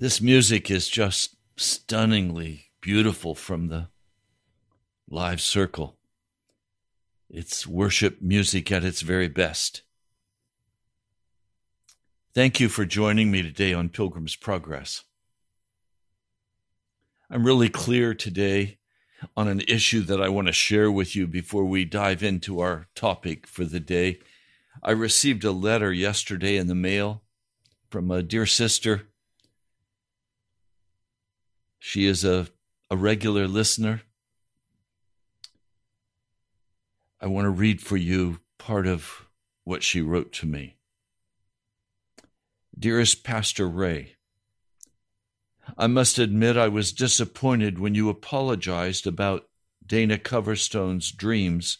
This music is just stunningly beautiful from the live circle. It's worship music at its very best. Thank you for joining me today on Pilgrim's Progress. I'm really clear today on an issue that I want to share with you before we dive into our topic for the day. I received a letter yesterday in the mail from a dear sister. She is a, a regular listener. I want to read for you part of what she wrote to me. Dearest Pastor Ray, I must admit I was disappointed when you apologized about Dana Coverstone's dreams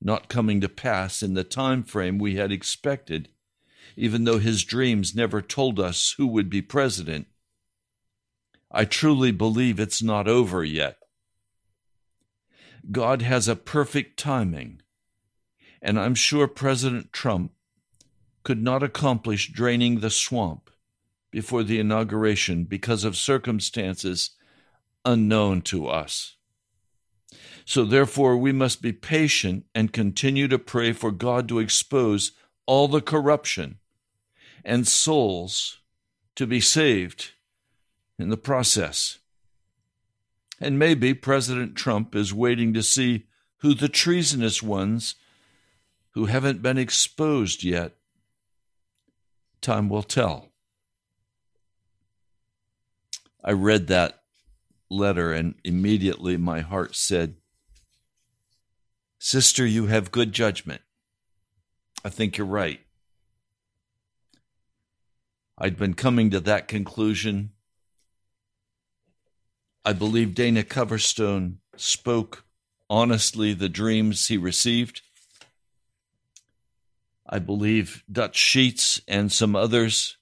not coming to pass in the time frame we had expected, even though his dreams never told us who would be president. I truly believe it's not over yet. God has a perfect timing, and I'm sure President Trump could not accomplish draining the swamp before the inauguration because of circumstances unknown to us. So, therefore, we must be patient and continue to pray for God to expose all the corruption and souls to be saved in the process. And maybe President Trump is waiting to see who the treasonous ones who haven't been exposed yet Time will tell. I read that letter and immediately my heart said, Sister, you have good judgment. I think you're right. I'd been coming to that conclusion. I believe Dana Coverstone spoke honestly the dreams he received. I believe Dutch Sheets and some others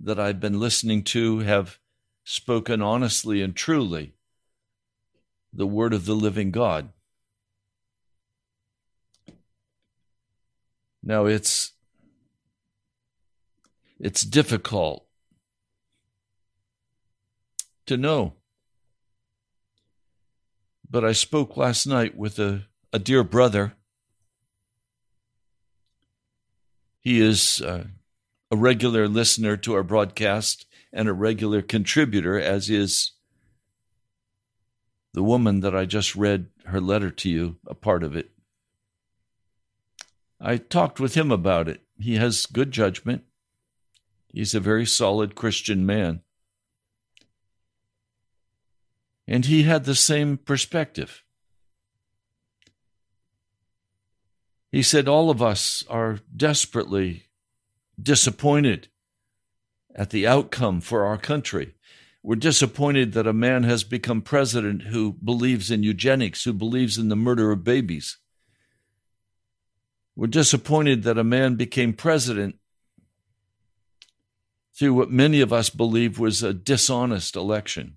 that I've been listening to have spoken honestly and truly the word of the living God. Now it's it's difficult to know. But I spoke last night with a, a dear brother He is uh, a regular listener to our broadcast and a regular contributor, as is the woman that I just read her letter to you, a part of it. I talked with him about it. He has good judgment. He's a very solid Christian man. And he had the same perspective. He said, All of us are desperately disappointed at the outcome for our country. We're disappointed that a man has become president who believes in eugenics, who believes in the murder of babies. We're disappointed that a man became president through what many of us believe was a dishonest election.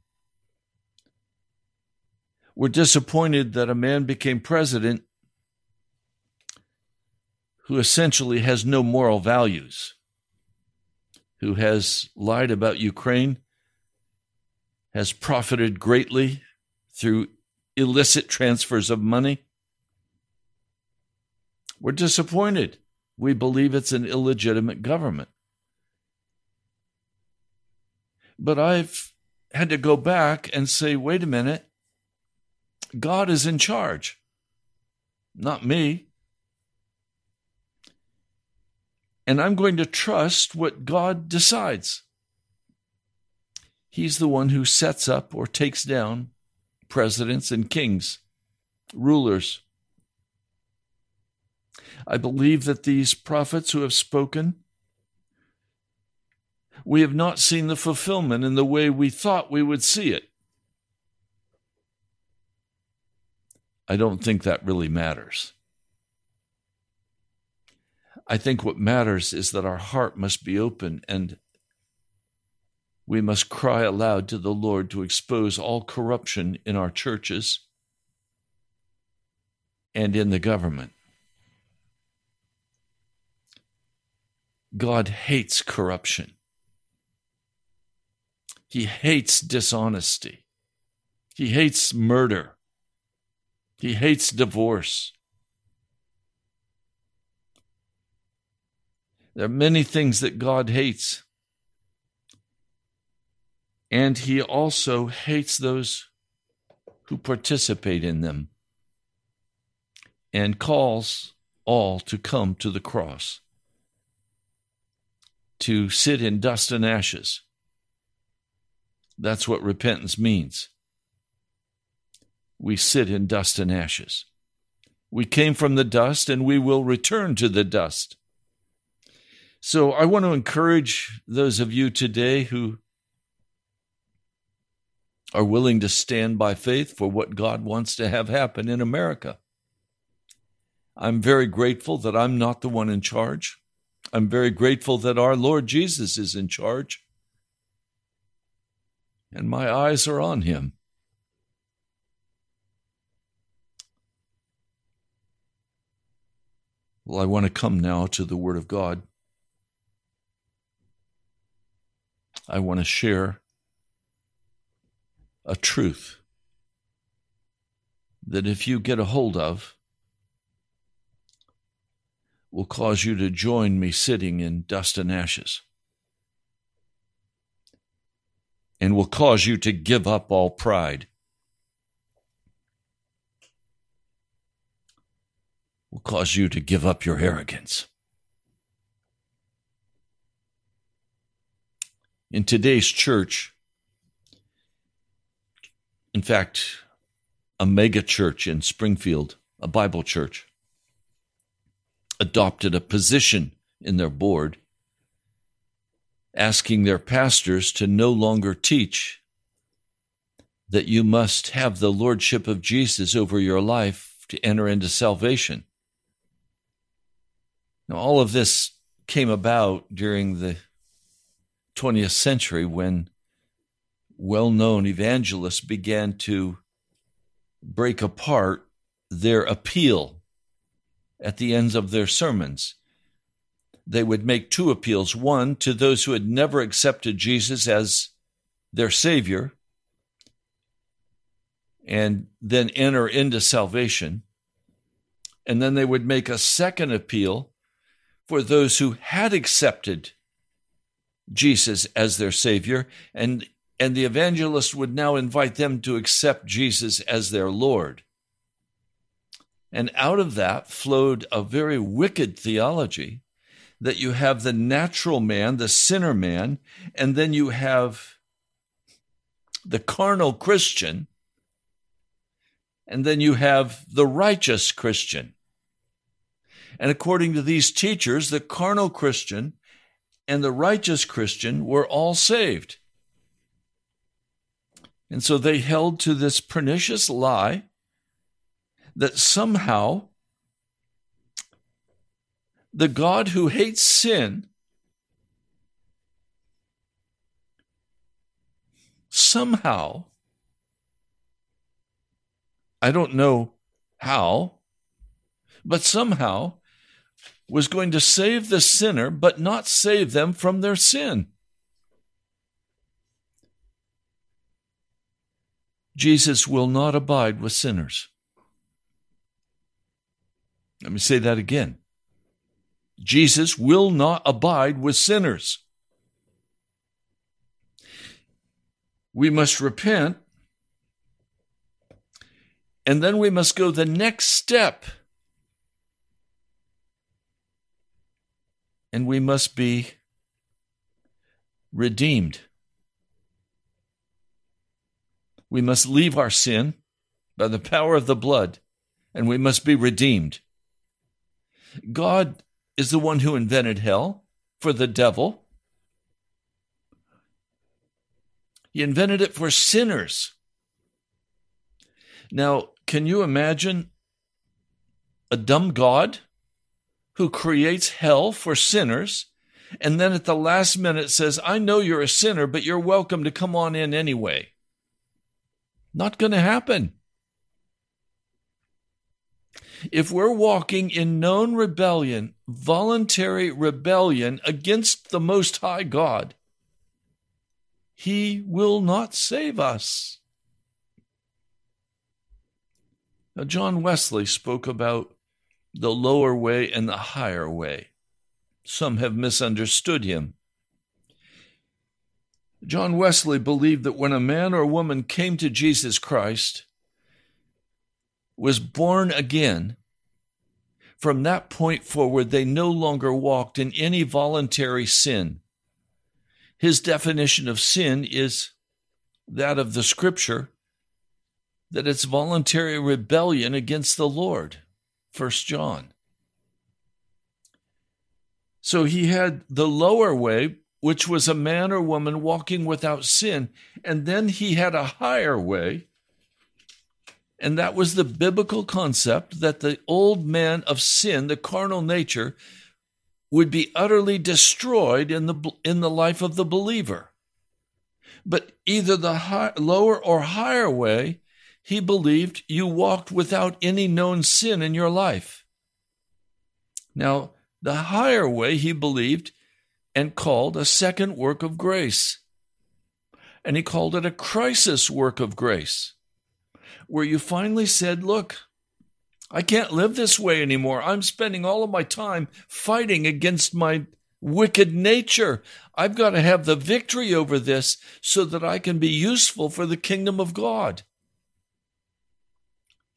We're disappointed that a man became president who essentially has no moral values, who has lied about Ukraine, has profited greatly through illicit transfers of money. We're disappointed. We believe it's an illegitimate government. But I've had to go back and say, wait a minute, God is in charge, not me. and I'm going to trust what God decides. He's the one who sets up or takes down presidents and kings, rulers. I believe that these prophets who have spoken, we have not seen the fulfillment in the way we thought we would see it. I don't think that really matters. I think what matters is that our heart must be open and we must cry aloud to the Lord to expose all corruption in our churches and in the government. God hates corruption. He hates dishonesty. He hates murder. He hates divorce. There are many things that God hates. And he also hates those who participate in them and calls all to come to the cross, to sit in dust and ashes. That's what repentance means. We sit in dust and ashes. We came from the dust and we will return to the dust. So I want to encourage those of you today who are willing to stand by faith for what God wants to have happen in America. I'm very grateful that I'm not the one in charge. I'm very grateful that our Lord Jesus is in charge. And my eyes are on him. Well, I want to come now to the Word of God. I want to share a truth that if you get a hold of, will cause you to join me sitting in dust and ashes, and will cause you to give up all pride. Will cause you to give up your arrogance. In today's church, in fact, a mega church in Springfield, a Bible church, adopted a position in their board asking their pastors to no longer teach that you must have the lordship of Jesus over your life to enter into salvation. Now, all of this came about during the 20th century when well known evangelists began to break apart their appeal at the ends of their sermons. They would make two appeals one to those who had never accepted Jesus as their Savior and then enter into salvation. And then they would make a second appeal for those who had accepted Jesus as their Savior and and the evangelist would now invite them to accept Jesus as their Lord. And out of that flowed a very wicked theology that you have the natural man, the sinner man, and then you have the carnal Christian, and then you have the righteous Christian. And according to these teachers, the carnal Christian and the righteous Christian were all saved. And so they held to this pernicious lie that somehow the God who hates sin somehow, I don't know how, but somehow was going to save the sinner, but not save them from their sin. Jesus will not abide with sinners. Let me say that again. Jesus will not abide with sinners. We must repent, and then we must go the next step. And we must be redeemed. We must leave our sin by the power of the blood, and we must be redeemed. God is the one who invented hell for the devil. He invented it for sinners. Now, can you imagine a dumb God who creates hell for sinners and then at the last minute says, I know you're a sinner, but you're welcome to come on in anyway. Not going to happen. If we're walking in known rebellion, voluntary rebellion against the Most High God, He will not save us. Now, John Wesley spoke about the lower way and the higher way. Some have misunderstood him. John Wesley believed that when a man or woman came to Jesus Christ, was born again, from that point forward, they no longer walked in any voluntary sin. His definition of sin is that of the scripture that it's voluntary rebellion against the Lord. First John. So he had the lower way, which was a man or woman walking without sin, and then he had a higher way, and that was the biblical concept that the old man of sin, the carnal nature, would be utterly destroyed in the in the life of the believer. But either the high, lower or higher way, he believed you walked without any known sin in your life. Now, the higher way he believed and called a second work of grace. And he called it a crisis work of grace, where you finally said, Look, I can't live this way anymore. I'm spending all of my time fighting against my wicked nature. I've got to have the victory over this so that I can be useful for the kingdom of God.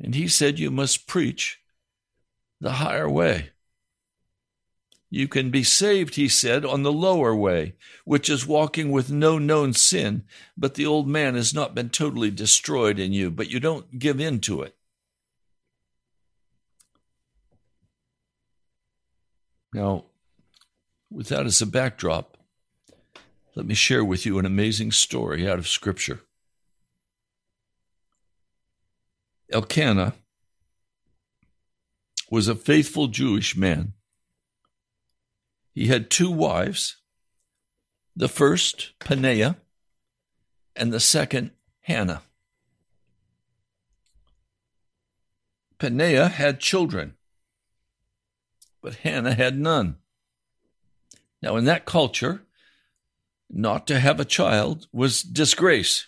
And he said, You must preach the higher way. You can be saved, he said, on the lower way, which is walking with no known sin, but the old man has not been totally destroyed in you, but you don't give in to it. Now, with that as a backdrop, let me share with you an amazing story out of Scripture. Elkanah was a faithful Jewish man he had two wives, the first, Peninnah, and the second, Hannah. Peninnah had children, but Hannah had none. Now, in that culture, not to have a child was disgrace.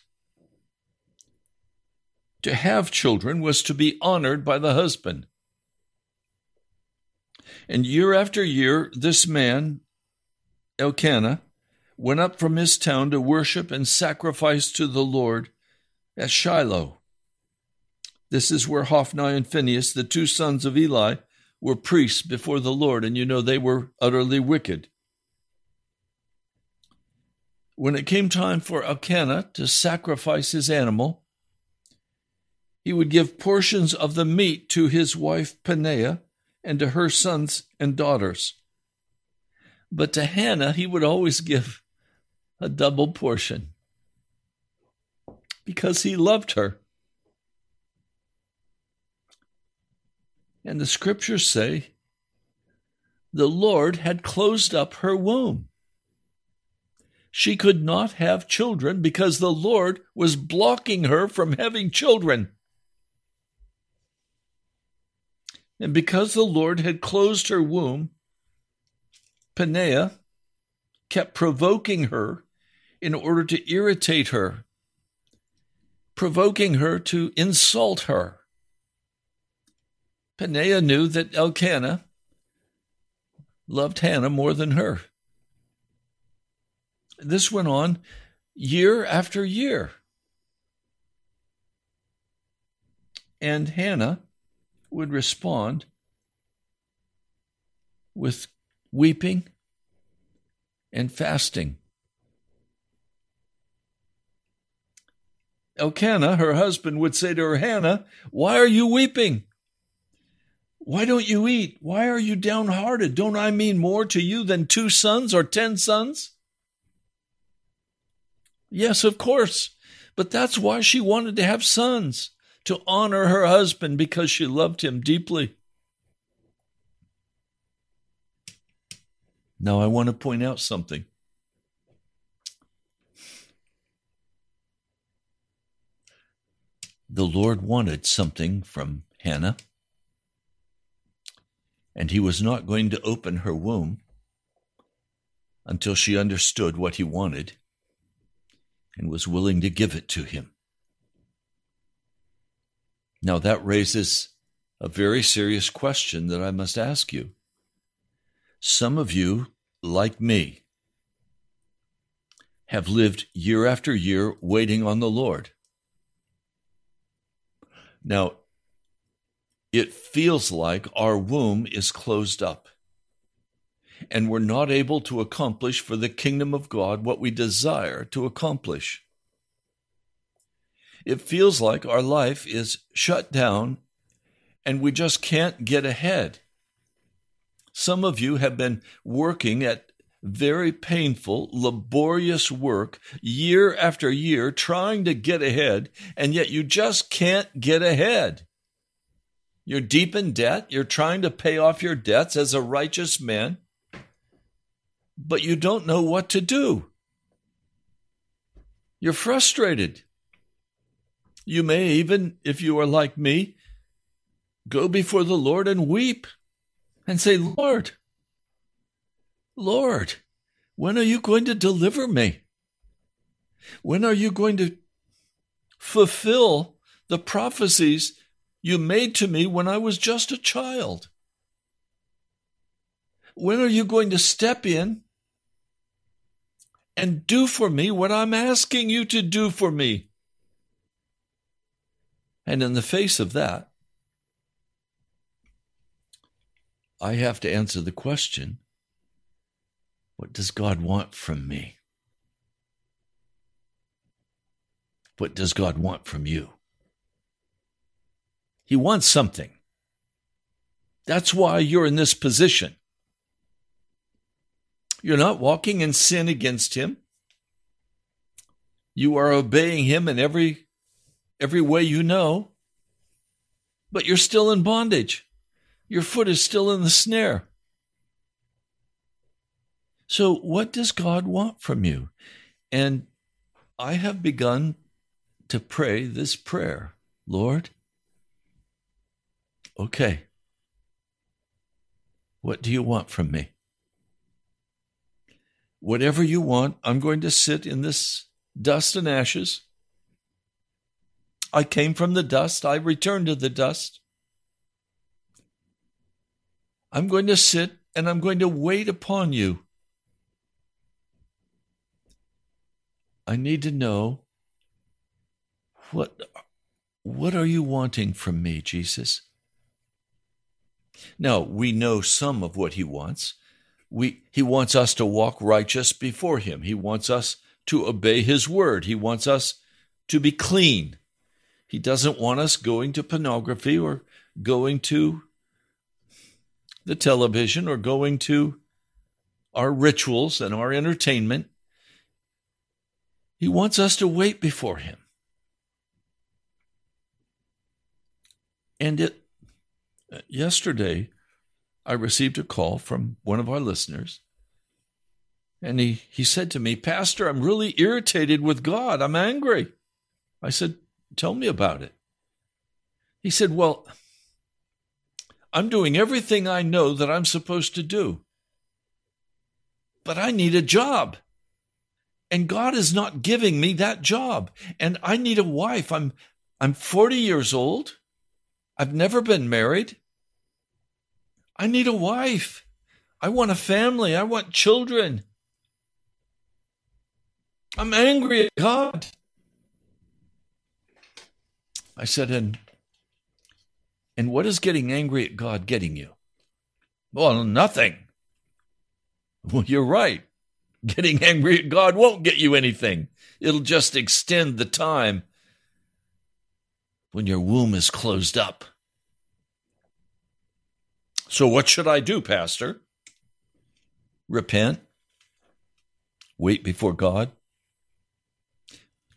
To have children was to be honored by the husband. And year after year, this man, Elkanah, went up from his town to worship and sacrifice to the Lord at Shiloh. This is where Hophni and Phinehas, the two sons of Eli, were priests before the Lord, and you know they were utterly wicked. When it came time for Elkanah to sacrifice his animal, he would give portions of the meat to his wife Peninnah and to her sons and daughters. But to Hannah, he would always give a double portion because he loved her. And the scriptures say the Lord had closed up her womb. She could not have children because the Lord was blocking her from having children. And because the Lord had closed her womb, Peninnah kept provoking her in order to irritate her, provoking her to insult her. Peninnah knew that Elkanah loved Hannah more than her. This went on year after year. And Hannah would respond with weeping and fasting. Elkanah, her husband, would say to her, Hannah, why are you weeping? Why don't you eat? Why are you downhearted? Don't I mean more to you than two sons or ten sons? Yes, of course. But that's why she wanted to have sons to honor her husband because she loved him deeply. Now, I want to point out something. The Lord wanted something from Hannah, and He was not going to open her womb until she understood what He wanted and was willing to give it to Him. Now, that raises a very serious question that I must ask you. Some of you, like me, have lived year after year waiting on the Lord. Now, it feels like our womb is closed up and we're not able to accomplish for the kingdom of God what we desire to accomplish. It feels like our life is shut down and we just can't get ahead. Some of you have been working at very painful, laborious work year after year trying to get ahead, and yet you just can't get ahead. You're deep in debt. You're trying to pay off your debts as a righteous man, but you don't know what to do. You're frustrated. You may even, if you are like me, go before the Lord and weep and say, Lord, Lord, when are you going to deliver me? When are you going to fulfill the prophecies you made to me when I was just a child? When are you going to step in and do for me what I'm asking you to do for me? And in the face of that, I have to answer the question what does God want from me? What does God want from you? He wants something. That's why you're in this position. You're not walking in sin against him. You are obeying him in every every way you know, but you're still in bondage. Your foot is still in the snare. So, what does God want from you? And I have begun to pray this prayer Lord, okay, what do you want from me? Whatever you want, I'm going to sit in this dust and ashes. I came from the dust, I return to the dust. I'm going to sit and I'm going to wait upon you. I need to know what what are you wanting from me, Jesus? Now, we know some of what he wants. We he wants us to walk righteous before him. He wants us to obey his word. He wants us to be clean. He doesn't want us going to pornography or going to the television or going to our rituals and our entertainment. He wants us to wait before Him. And it, yesterday, I received a call from one of our listeners. And he, he said to me, Pastor, I'm really irritated with God. I'm angry. I said, Tell me about it. He said, Well, I'm doing everything I know that I'm supposed to do. But I need a job. And God is not giving me that job. And I need a wife. I'm, I'm 40 years old. I've never been married. I need a wife. I want a family. I want children. I'm angry at God. I said, and and what is getting angry at God getting you? Well, nothing. Well, you're right. Getting angry at God won't get you anything. It'll just extend the time when your womb is closed up. So, what should I do, Pastor? Repent, wait before God,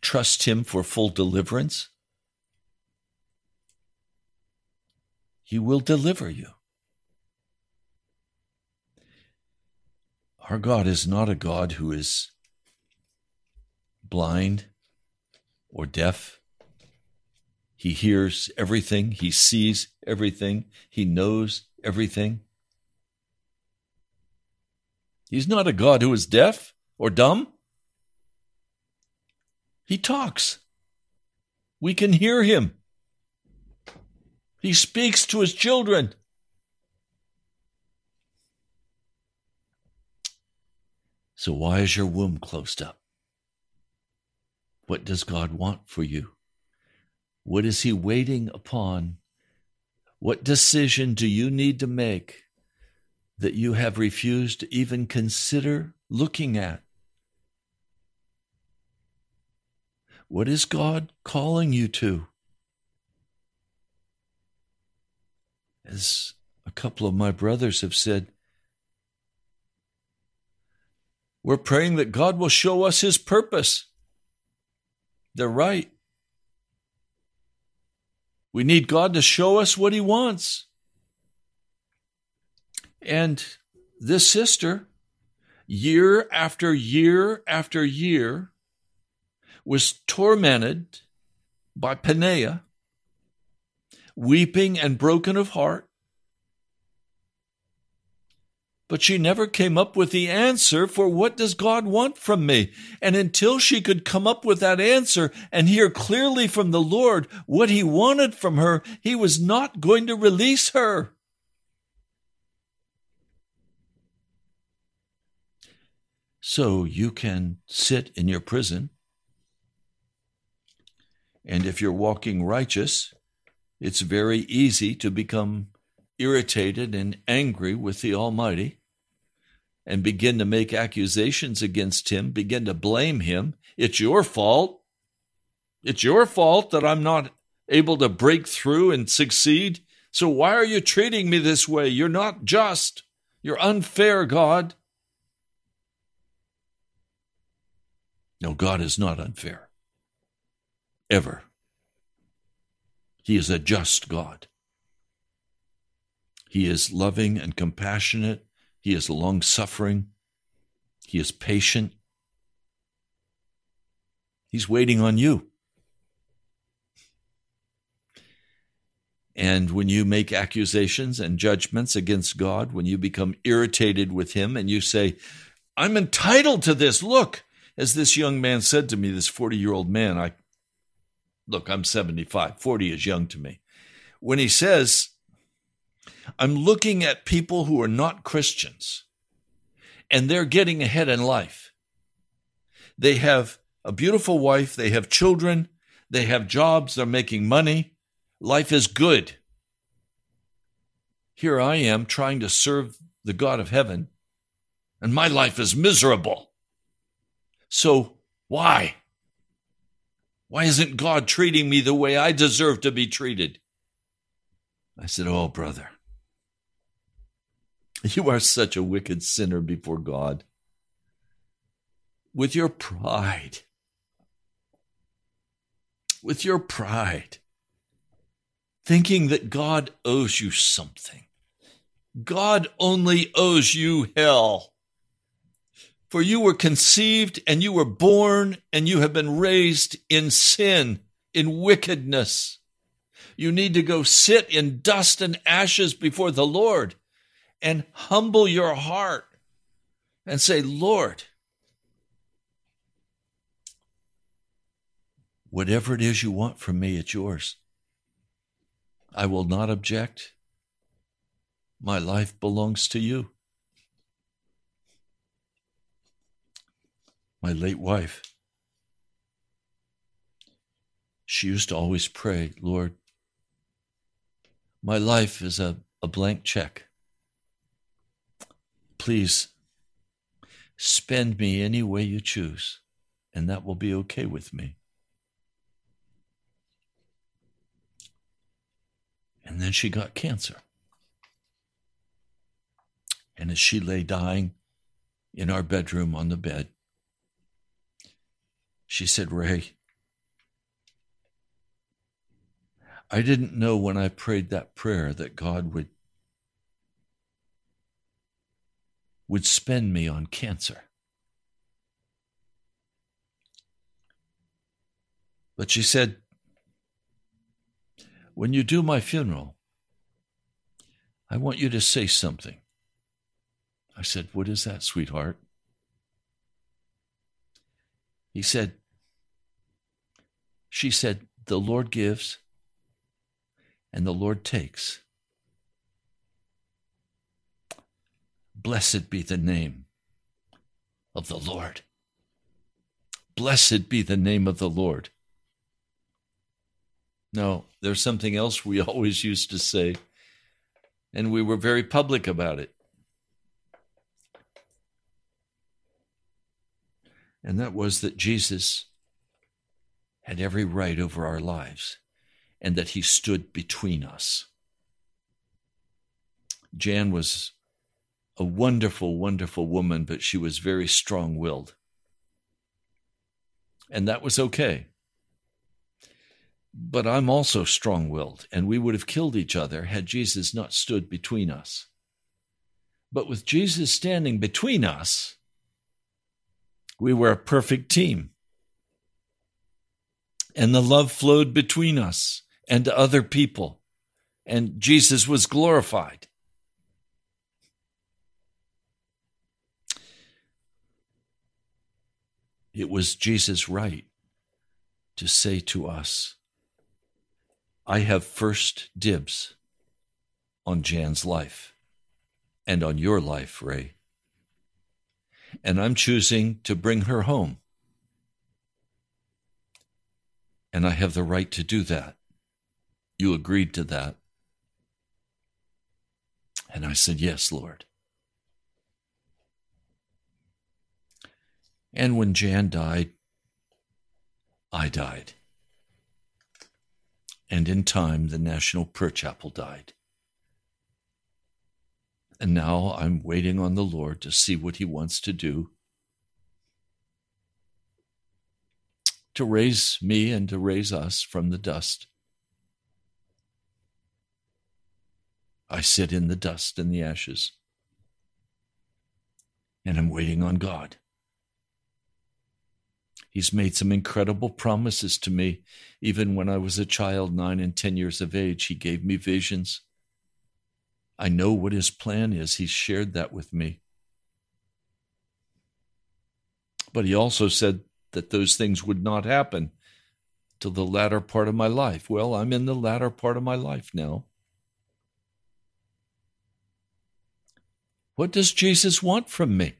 trust Him for full deliverance, He will deliver you. Our God is not a God who is blind or deaf. He hears everything, he sees everything, he knows everything. He's not a God who is deaf or dumb. He talks. We can hear him. He speaks to his children. So, why is your womb closed up? What does God want for you? What is He waiting upon? What decision do you need to make that you have refused to even consider looking at? What is God calling you to? As a couple of my brothers have said, we're praying that God will show us His purpose. They're right. We need God to show us what He wants. And this sister, year after year after year, was tormented by Peninnah, weeping and broken of heart, but she never came up with the answer for what does God want from me? And until she could come up with that answer and hear clearly from the Lord what he wanted from her, he was not going to release her. So you can sit in your prison. And if you're walking righteous, it's very easy to become irritated and angry with the Almighty and begin to make accusations against him, begin to blame him. It's your fault. It's your fault that I'm not able to break through and succeed. So why are you treating me this way? You're not just. You're unfair, God. No, God is not unfair. Ever. He is a just God. He is loving and compassionate he is long suffering. He is patient. He's waiting on you. And when you make accusations and judgments against God, when you become irritated with Him and you say, I'm entitled to this, look, as this young man said to me, this 40 year old man, I look, I'm 75, 40 is young to me. When he says, I'm looking at people who are not Christians and they're getting ahead in life. They have a beautiful wife, they have children, they have jobs, they're making money. Life is good. Here I am trying to serve the God of heaven, and my life is miserable. So, why? Why isn't God treating me the way I deserve to be treated? I said, Oh, brother, you are such a wicked sinner before God. With your pride, with your pride, thinking that God owes you something. God only owes you hell. For you were conceived and you were born and you have been raised in sin, in wickedness. You need to go sit in dust and ashes before the Lord and humble your heart and say, Lord, whatever it is you want from me, it's yours. I will not object. My life belongs to you. My late wife, she used to always pray, Lord, my life is a, a blank check. Please spend me any way you choose, and that will be okay with me. And then she got cancer. And as she lay dying in our bedroom on the bed, she said, Ray, I didn't know when I prayed that prayer that God would would spend me on cancer. But she said, When you do my funeral, I want you to say something. I said, What is that, sweetheart? He said, She said, The Lord gives and the Lord takes. Blessed be the name of the Lord. Blessed be the name of the Lord. No, there's something else we always used to say, and we were very public about it. And that was that Jesus had every right over our lives and that he stood between us. Jan was a wonderful, wonderful woman, but she was very strong willed. And that was okay but I'm also strong willed, and we would have killed each other had Jesus not stood between us. But with Jesus standing between us, we were a perfect team. And the love flowed between us and other people, and Jesus was glorified. It was Jesus' right to say to us, I have first dibs on Jan's life and on your life, Ray. And I'm choosing to bring her home. And I have the right to do that. You agreed to that. And I said, Yes, Lord. And when Jan died, I died and in time the National Prayer Chapel died. And now I'm waiting on the Lord to see what He wants to do to raise me and to raise us from the dust. I sit in the dust and the ashes, and I'm waiting on God. He's made some incredible promises to me. Even when I was a child, nine and 10 years of age, He gave me visions. I know what His plan is. He's shared that with me. But He also said that those things would not happen till the latter part of my life. Well, I'm in the latter part of my life now. What does Jesus want from me?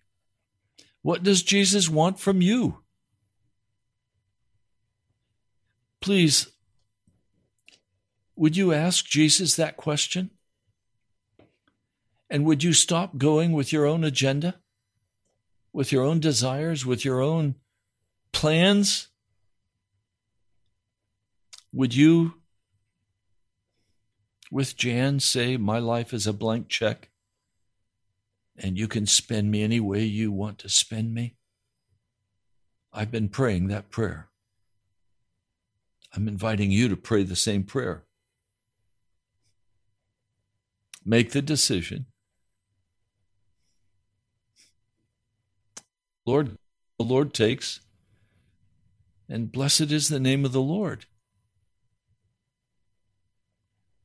What does Jesus want from you? Please, would you ask Jesus that question? And would you stop going with your own agenda, with your own desires, with your own plans? Would you, with Jan, say, My life is a blank check and you can spend me any way you want to spend me? I've been praying that prayer. I'm inviting you to pray the same prayer. Make the decision. Lord, the Lord takes, and blessed is the name of the Lord.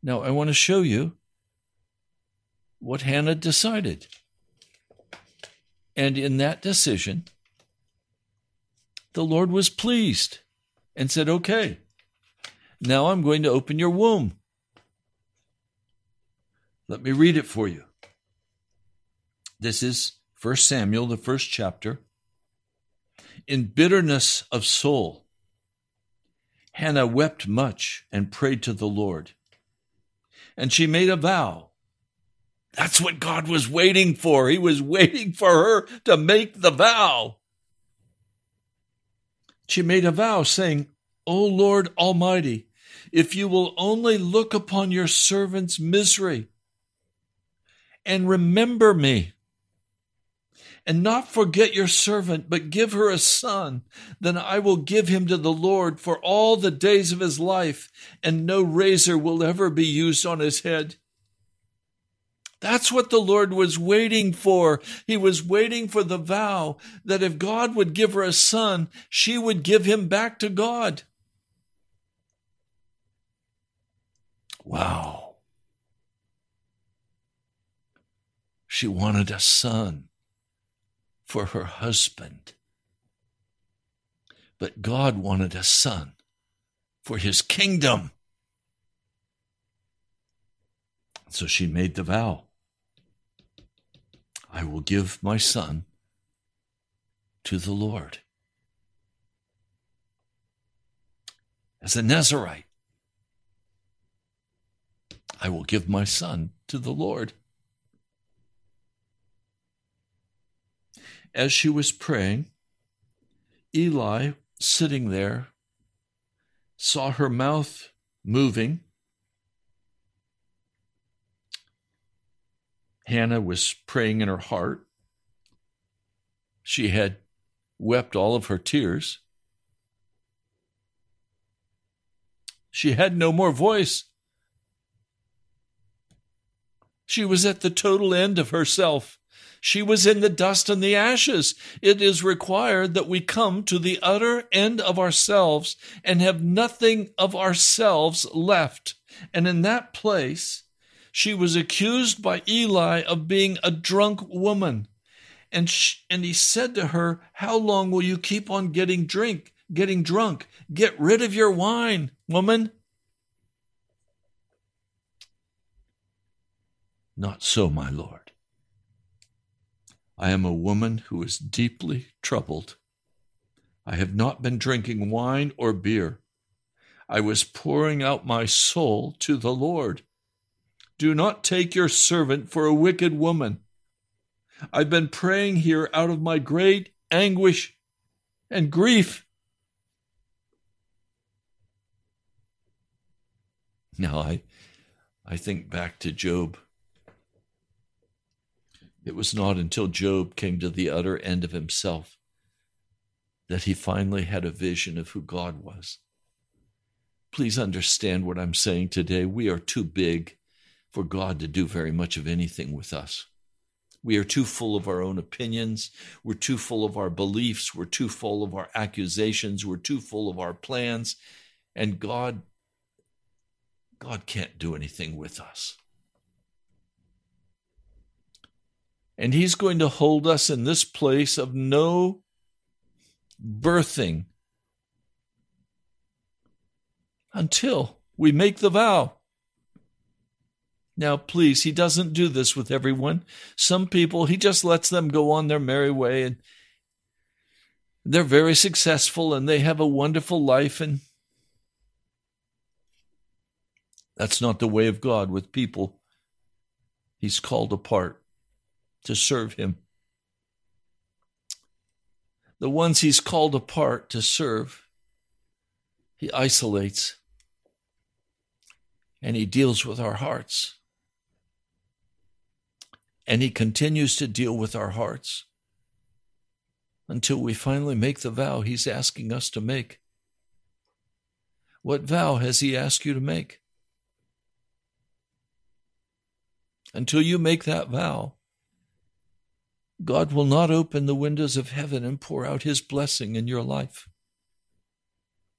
Now, I want to show you what Hannah decided. And in that decision, the Lord was pleased and said, Okay, now I'm going to open your womb. Let me read it for you. This is 1 Samuel, the first chapter. In bitterness of soul, Hannah wept much and prayed to the Lord. And she made a vow. That's what God was waiting for. He was waiting for her to make the vow. She made a vow saying, O Lord Almighty, if you will only look upon your servant's misery and remember me, and not forget your servant, but give her a son, then I will give him to the Lord for all the days of his life, and no razor will ever be used on his head. That's what the Lord was waiting for. He was waiting for the vow that if God would give her a son, she would give him back to God. Wow. She wanted a son for her husband. But God wanted a son for his kingdom. So she made the vow I will give my son to the Lord. As a Nazarite, I will give my son to the Lord. As she was praying, Eli, sitting there, saw her mouth moving. Hannah was praying in her heart. She had wept all of her tears. She had no more voice. She was at the total end of herself. She was in the dust and the ashes. It is required that we come to the utter end of ourselves and have nothing of ourselves left. And in that place, she was accused by Eli of being a drunk woman. And, she, and he said to her, How long will you keep on getting drink, getting drunk? Get rid of your wine, woman. Not so, my Lord. I am a woman who is deeply troubled. I have not been drinking wine or beer. I was pouring out my soul to the Lord. Do not take your servant for a wicked woman. I've been praying here out of my great anguish and grief. Now I I think back to Job. It was not until Job came to the utter end of himself that he finally had a vision of who God was. Please understand what I'm saying today. We are too big for God to do very much of anything with us. We are too full of our own opinions. We're too full of our beliefs. We're too full of our accusations. We're too full of our plans. And God, God can't do anything with us. And He's going to hold us in this place of no birthing until we make the vow. Now, please, he doesn't do this with everyone. Some people, he just lets them go on their merry way and they're very successful and they have a wonderful life. And that's not the way of God with people he's called apart to serve him. The ones he's called apart to serve, he isolates and he deals with our hearts. And he continues to deal with our hearts until we finally make the vow he's asking us to make. What vow has he asked you to make? Until you make that vow, God will not open the windows of heaven and pour out his blessing in your life.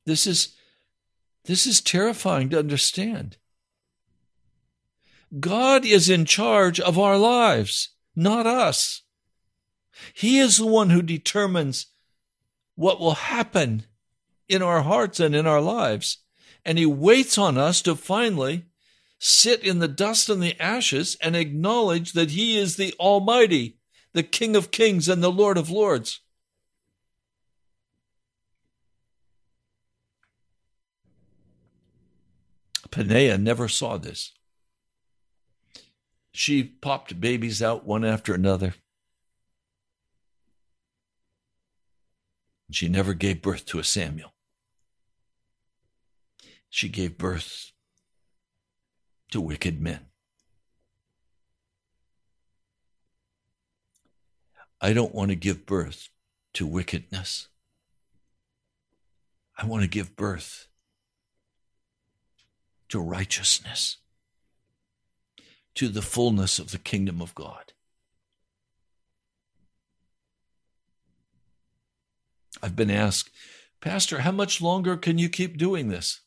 This is, this is terrifying to understand. God is in charge of our lives, not us. He is the one who determines what will happen in our hearts and in our lives. And He waits on us to finally sit in the dust and the ashes and acknowledge that He is the Almighty, the King of kings and the Lord of lords. Peninnah never saw this. She popped babies out one after another. She never gave birth to a Samuel. She gave birth to wicked men. I don't want to give birth to wickedness. I want to give birth to righteousness, to the fullness of the kingdom of God. I've been asked, Pastor, how much longer can you keep doing this?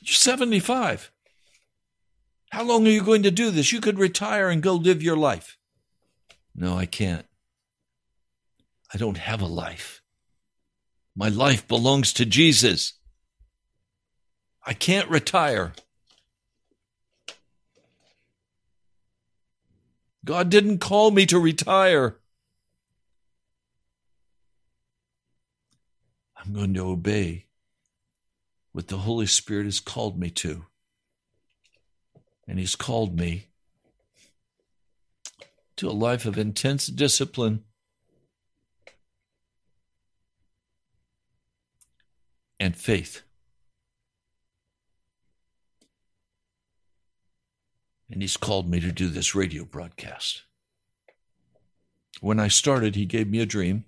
You're 75. How long are you going to do this? You could retire and go live your life. No, I can't. I don't have a life. My life belongs to Jesus. I can't retire. God didn't call me to retire. I'm going to obey what the Holy Spirit has called me to. And He's called me to a life of intense discipline and faith. And He's called me to do this radio broadcast. When I started, He gave me a dream.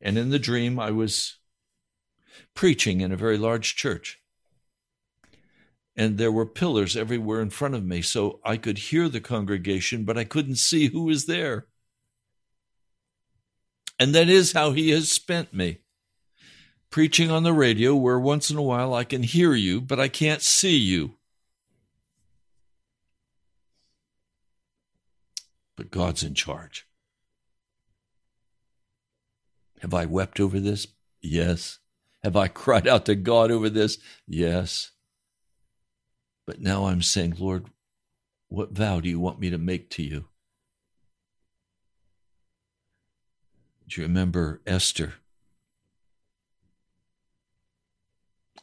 And in the dream, I was preaching in a very large church. And there were pillars everywhere in front of me, so I could hear the congregation, but I couldn't see who was there. And that is how he has spent me. Preaching on the radio, where once in a while I can hear you, but I can't see you. But God's in charge. Have I wept over this? Yes. Have I cried out to God over this? Yes. But now I'm saying, Lord, what vow do you want me to make to you? Do you remember Esther?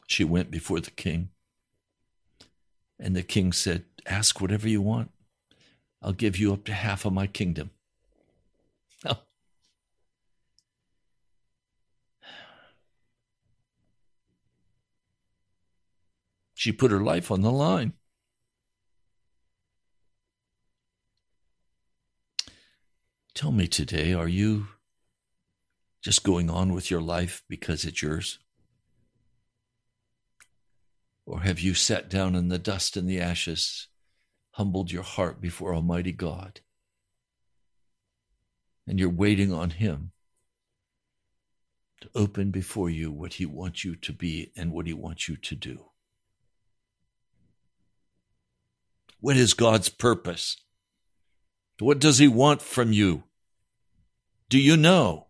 She went before the king. And the king said, Ask whatever you want. I'll give you up to half of my kingdom. She put her life on the line. Tell me today, are you just going on with your life because it's yours? Or have you sat down in the dust and the ashes, humbled your heart before Almighty God, and you're waiting on Him to open before you what He wants you to be and what He wants you to do? What is God's purpose? What does He want from you? Do you know?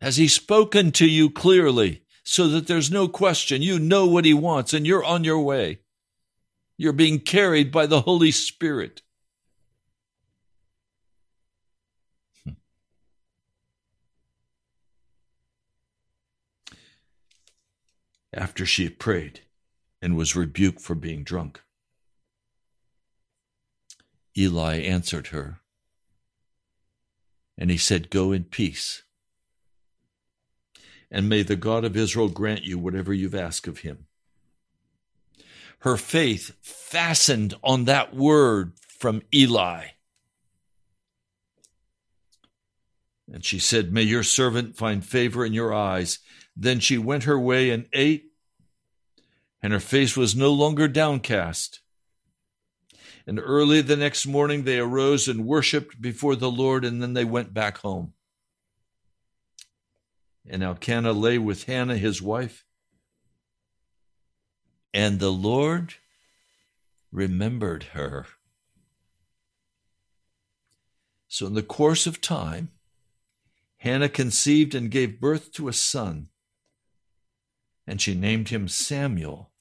Has He spoken to you clearly so that there's no question? You know what He wants and you're on your way. You're being carried by the Holy Spirit. Hmm. After she prayed, and was rebuked for being drunk. Eli answered her, and he said, Go in peace, and may the God of Israel grant you whatever you've asked of him. Her faith fastened on that word from Eli. And she said, May your servant find favor in your eyes. Then she went her way and ate and her face was no longer downcast. And early the next morning they arose and worshiped before the Lord, and then they went back home. And Elkanah lay with Hannah, his wife. And the Lord remembered her. So, in the course of time, Hannah conceived and gave birth to a son, and she named him Samuel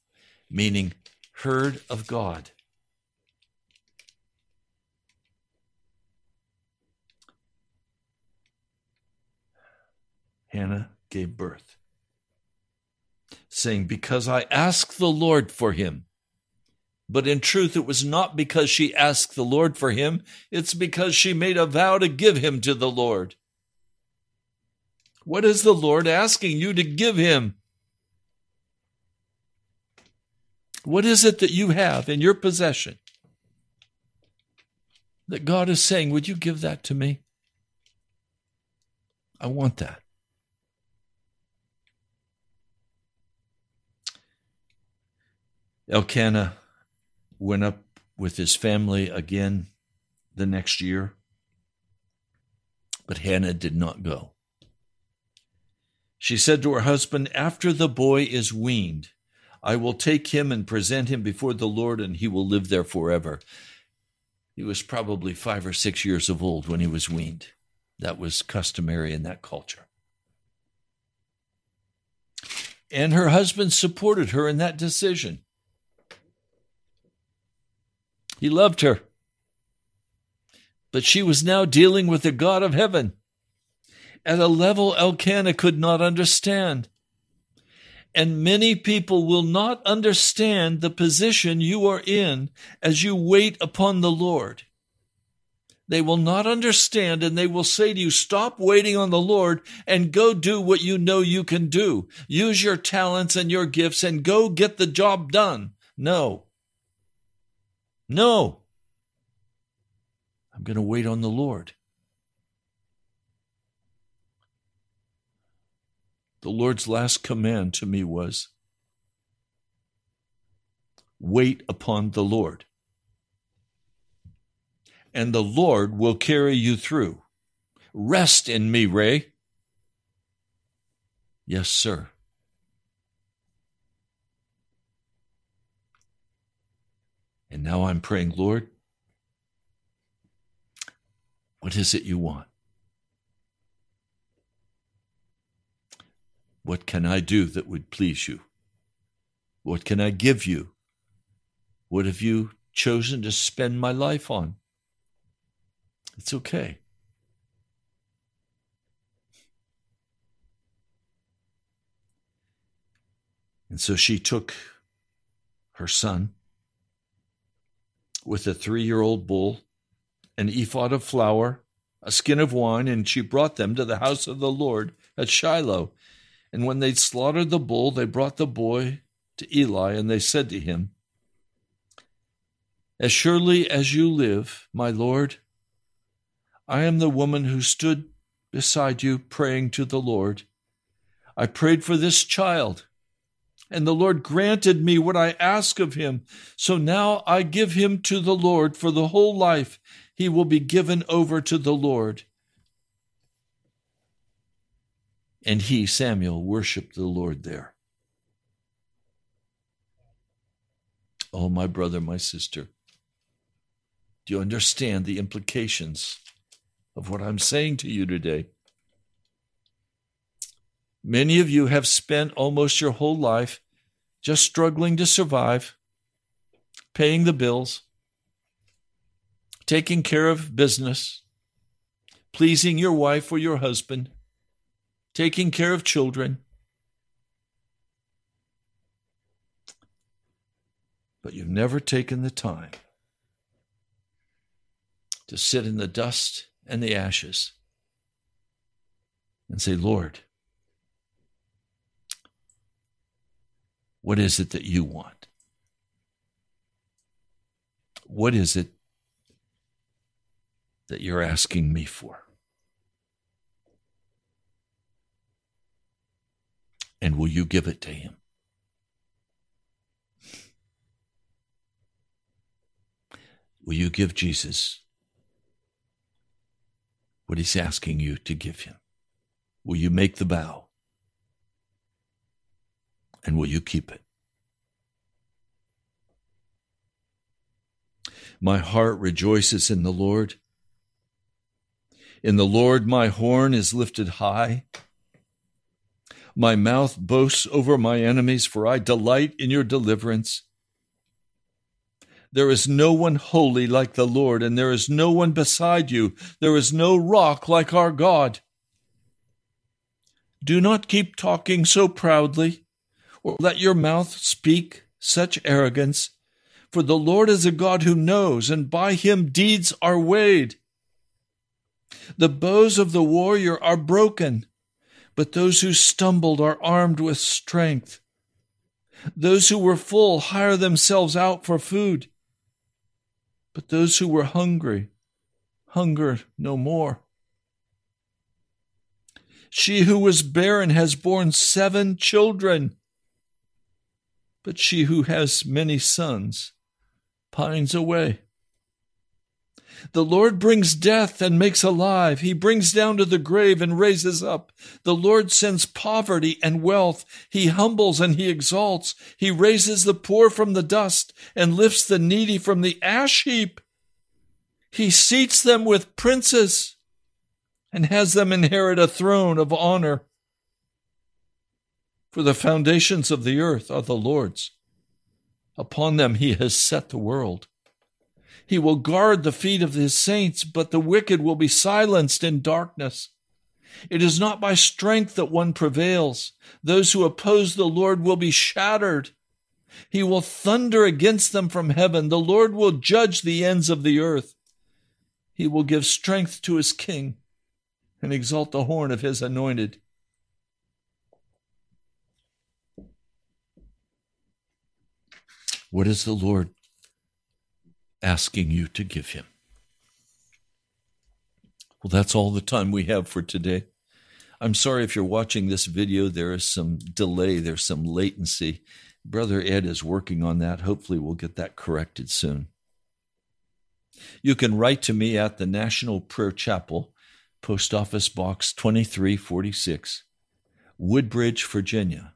meaning heard of God. Hannah gave birth, saying, Because I asked the Lord for him. But in truth, it was not because she asked the Lord for him, it's because she made a vow to give him to the Lord. What is the Lord asking you to give him? What is it that you have in your possession that God is saying, Would you give that to me? I want that. Elkanah went up with his family again the next year, but Hannah did not go. She said to her husband, After the boy is weaned, I will take him and present him before the Lord, and he will live there forever. He was probably five or six years of old when he was weaned. That was customary in that culture. And her husband supported her in that decision. He loved her. But she was now dealing with the God of heaven at a level Elkanah could not understand. And many people will not understand the position you are in as you wait upon the Lord. They will not understand and they will say to you, stop waiting on the Lord and go do what you know you can do. Use your talents and your gifts and go get the job done. No. No. I'm going to wait on the Lord. The Lord's last command to me was wait upon the Lord. And the Lord will carry you through. Rest in me, Ray. Yes, sir. And now I'm praying, Lord, what is it you want? What can I do that would please you? What can I give you? What have you chosen to spend my life on? It's okay. And so she took her son with a three year old bull, an ephod of flour, a skin of wine, and she brought them to the house of the Lord at Shiloh. And when they'd slaughtered the bull, they brought the boy to Eli, and they said to him, As surely as you live, my Lord, I am the woman who stood beside you praying to the Lord. I prayed for this child, and the Lord granted me what I ask of him. So now I give him to the Lord for the whole life. He will be given over to the Lord. And he, Samuel, worshiped the Lord there. Oh, my brother, my sister, do you understand the implications of what I'm saying to you today? Many of you have spent almost your whole life just struggling to survive, paying the bills, taking care of business, pleasing your wife or your husband, taking care of children. But you've never taken the time to sit in the dust and the ashes and say, Lord, what is it that you want? What is it that you're asking me for? And will you give it to him? Will you give Jesus what he's asking you to give him? Will you make the vow? And will you keep it? My heart rejoices in the Lord. In the Lord, my horn is lifted high. My mouth boasts over my enemies, for I delight in your deliverance. There is no one holy like the Lord, and there is no one beside you. There is no rock like our God. Do not keep talking so proudly, or let your mouth speak such arrogance. For the Lord is a God who knows, and by him deeds are weighed. The bows of the warrior are broken but those who stumbled are armed with strength. Those who were full hire themselves out for food, but those who were hungry hunger no more. She who was barren has borne seven children. but she who has many sons pines away. The Lord brings death and makes alive. He brings down to the grave and raises up. The Lord sends poverty and wealth. He humbles and he exalts. He raises the poor from the dust and lifts the needy from the ash heap. He seats them with princes and has them inherit a throne of honor. For the foundations of the earth are the Lord's. Upon them he has set the world. He will guard the feet of his saints, but the wicked will be silenced in darkness. It is not by strength that one prevails. Those who oppose the Lord will be shattered. He will thunder against them from heaven. The Lord will judge the ends of the earth. He will give strength to his king and exalt the horn of his anointed. What is the Lord asking you to give him? Well, that's all the time we have for today. I'm sorry if you're watching this video, there is some delay, there's some latency. Brother Ed is working on that. Hopefully, we'll get that corrected soon. You can write to me at the National Prayer Chapel, Post Office Box 2346, Woodbridge, Virginia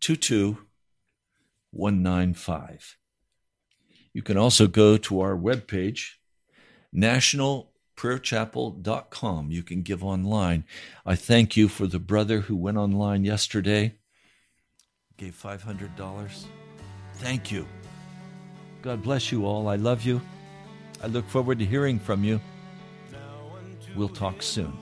22195. You can also go to our webpage, nationalprayerchapel.com. You can give online. I thank you for the brother who went online yesterday, gave $500. Thank you. God bless you all. I love you. I look forward to hearing from you. We'll talk soon.